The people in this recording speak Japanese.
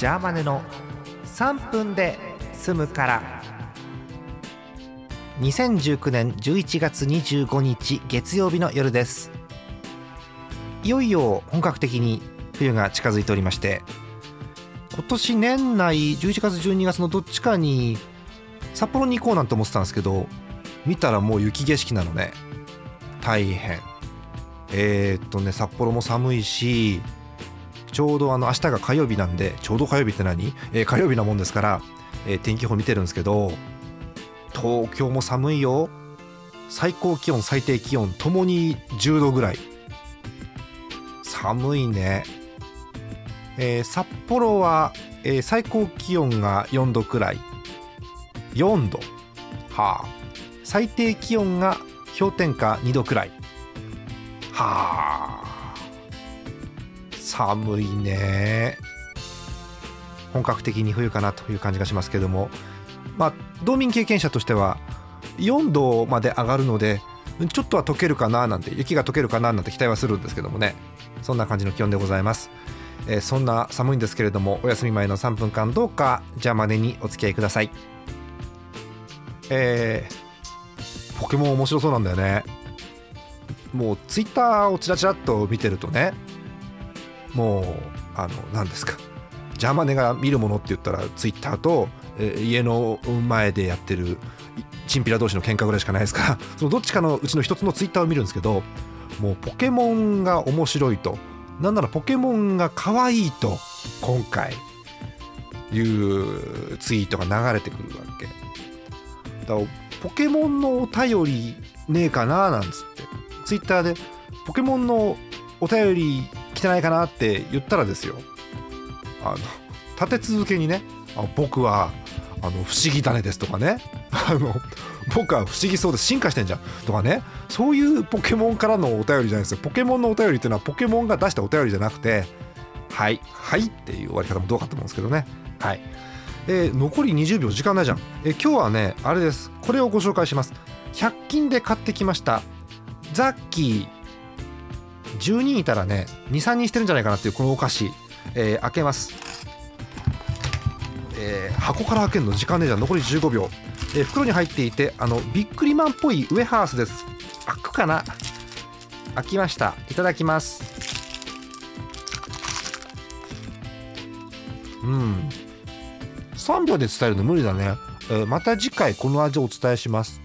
ジャーマネの3分で済むから。2019年11月25日月曜日の夜です。いよいよ本格的に冬が近づいておりまして今年年内11月12月のどっちかに札幌に行こうなんて思ってたんですけど見たらもう雪景色なのね。大変。えー、っとね札幌も寒いしちょうどあの明日が火曜日なんでちょうど火曜日って何、えー、火曜日なもんですから、えー、天気予報見てるんですけど東京も寒いよ。最高気温最低気温ともに10度ぐらい。寒いね、えー、札幌は、えー、最高気温が4度くらい。4度。はあ。最低気温が氷点下2度くらい。はあ。寒いね。本格的に冬かなという感じがしますけども。まあ道民経験者としては4度まで上がるのでちょっとは溶けるかななんて雪が溶けるかななんて期待はするんですけどもね。そんな感じの気温でございます、えー、そんな寒いんですけれどもお休み前の3分間どうか邪魔でにお付き合いください。えー、ポケモン面白そうなんだよね。もうツイッターをチラチラっと見てるとねもうあの何ですか。ジャーマネが見るものって言ったらツイッターと、えー、家の前でやってるチンピラ同士の喧嘩ぐらいしかないですから そのどっちかのうちの一つのツイッターを見るんですけどもうポケモンが面白いと。なんならポケモンが可愛いと今回いうツイートが流れてくるわけ。だからポケモンのお便りねえかななんつって。ツイッターでポケモンのお便り来てないかなって言ったらですよ。あの立て続けにねあ僕はあの不思議種ですとかね。あの僕は不思議そうです進化してんじゃん。とかね。そういうポケモンからのお便りじゃないですよ。ポケモンのお便りっていうのはポケモンが出したお便りじゃなくてはいはいっていう終わり方もどうかと思うんですけどね。はい。えー、残り20秒時間ないじゃん、えー、今日はねあれです。これをご紹介します。100均で買ってきました。ザッキー10人いたらね23人してるんじゃないかなっていうこのお菓子、えー、開けます、えー、箱から開けるの時間ねじゃ残り15秒、えー、袋に入っていてあのビックリマンっぽいウエハースです。開くかな？開きました。いただきます。うん。3秒で伝えるの無理だね、えー、また次回この味をお伝えします。